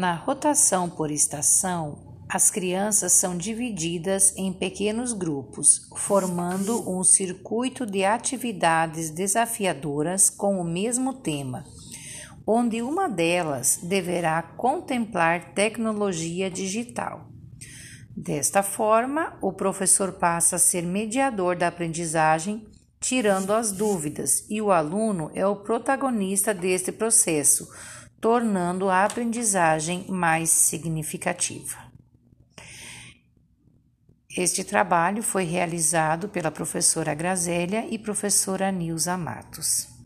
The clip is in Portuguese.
Na rotação por estação, as crianças são divididas em pequenos grupos, formando um circuito de atividades desafiadoras com o mesmo tema, onde uma delas deverá contemplar tecnologia digital. Desta forma, o professor passa a ser mediador da aprendizagem, tirando as dúvidas, e o aluno é o protagonista deste processo, tornando a aprendizagem mais significativa. Este trabalho foi realizado pela professora Grazélia e professora Nilza Matos.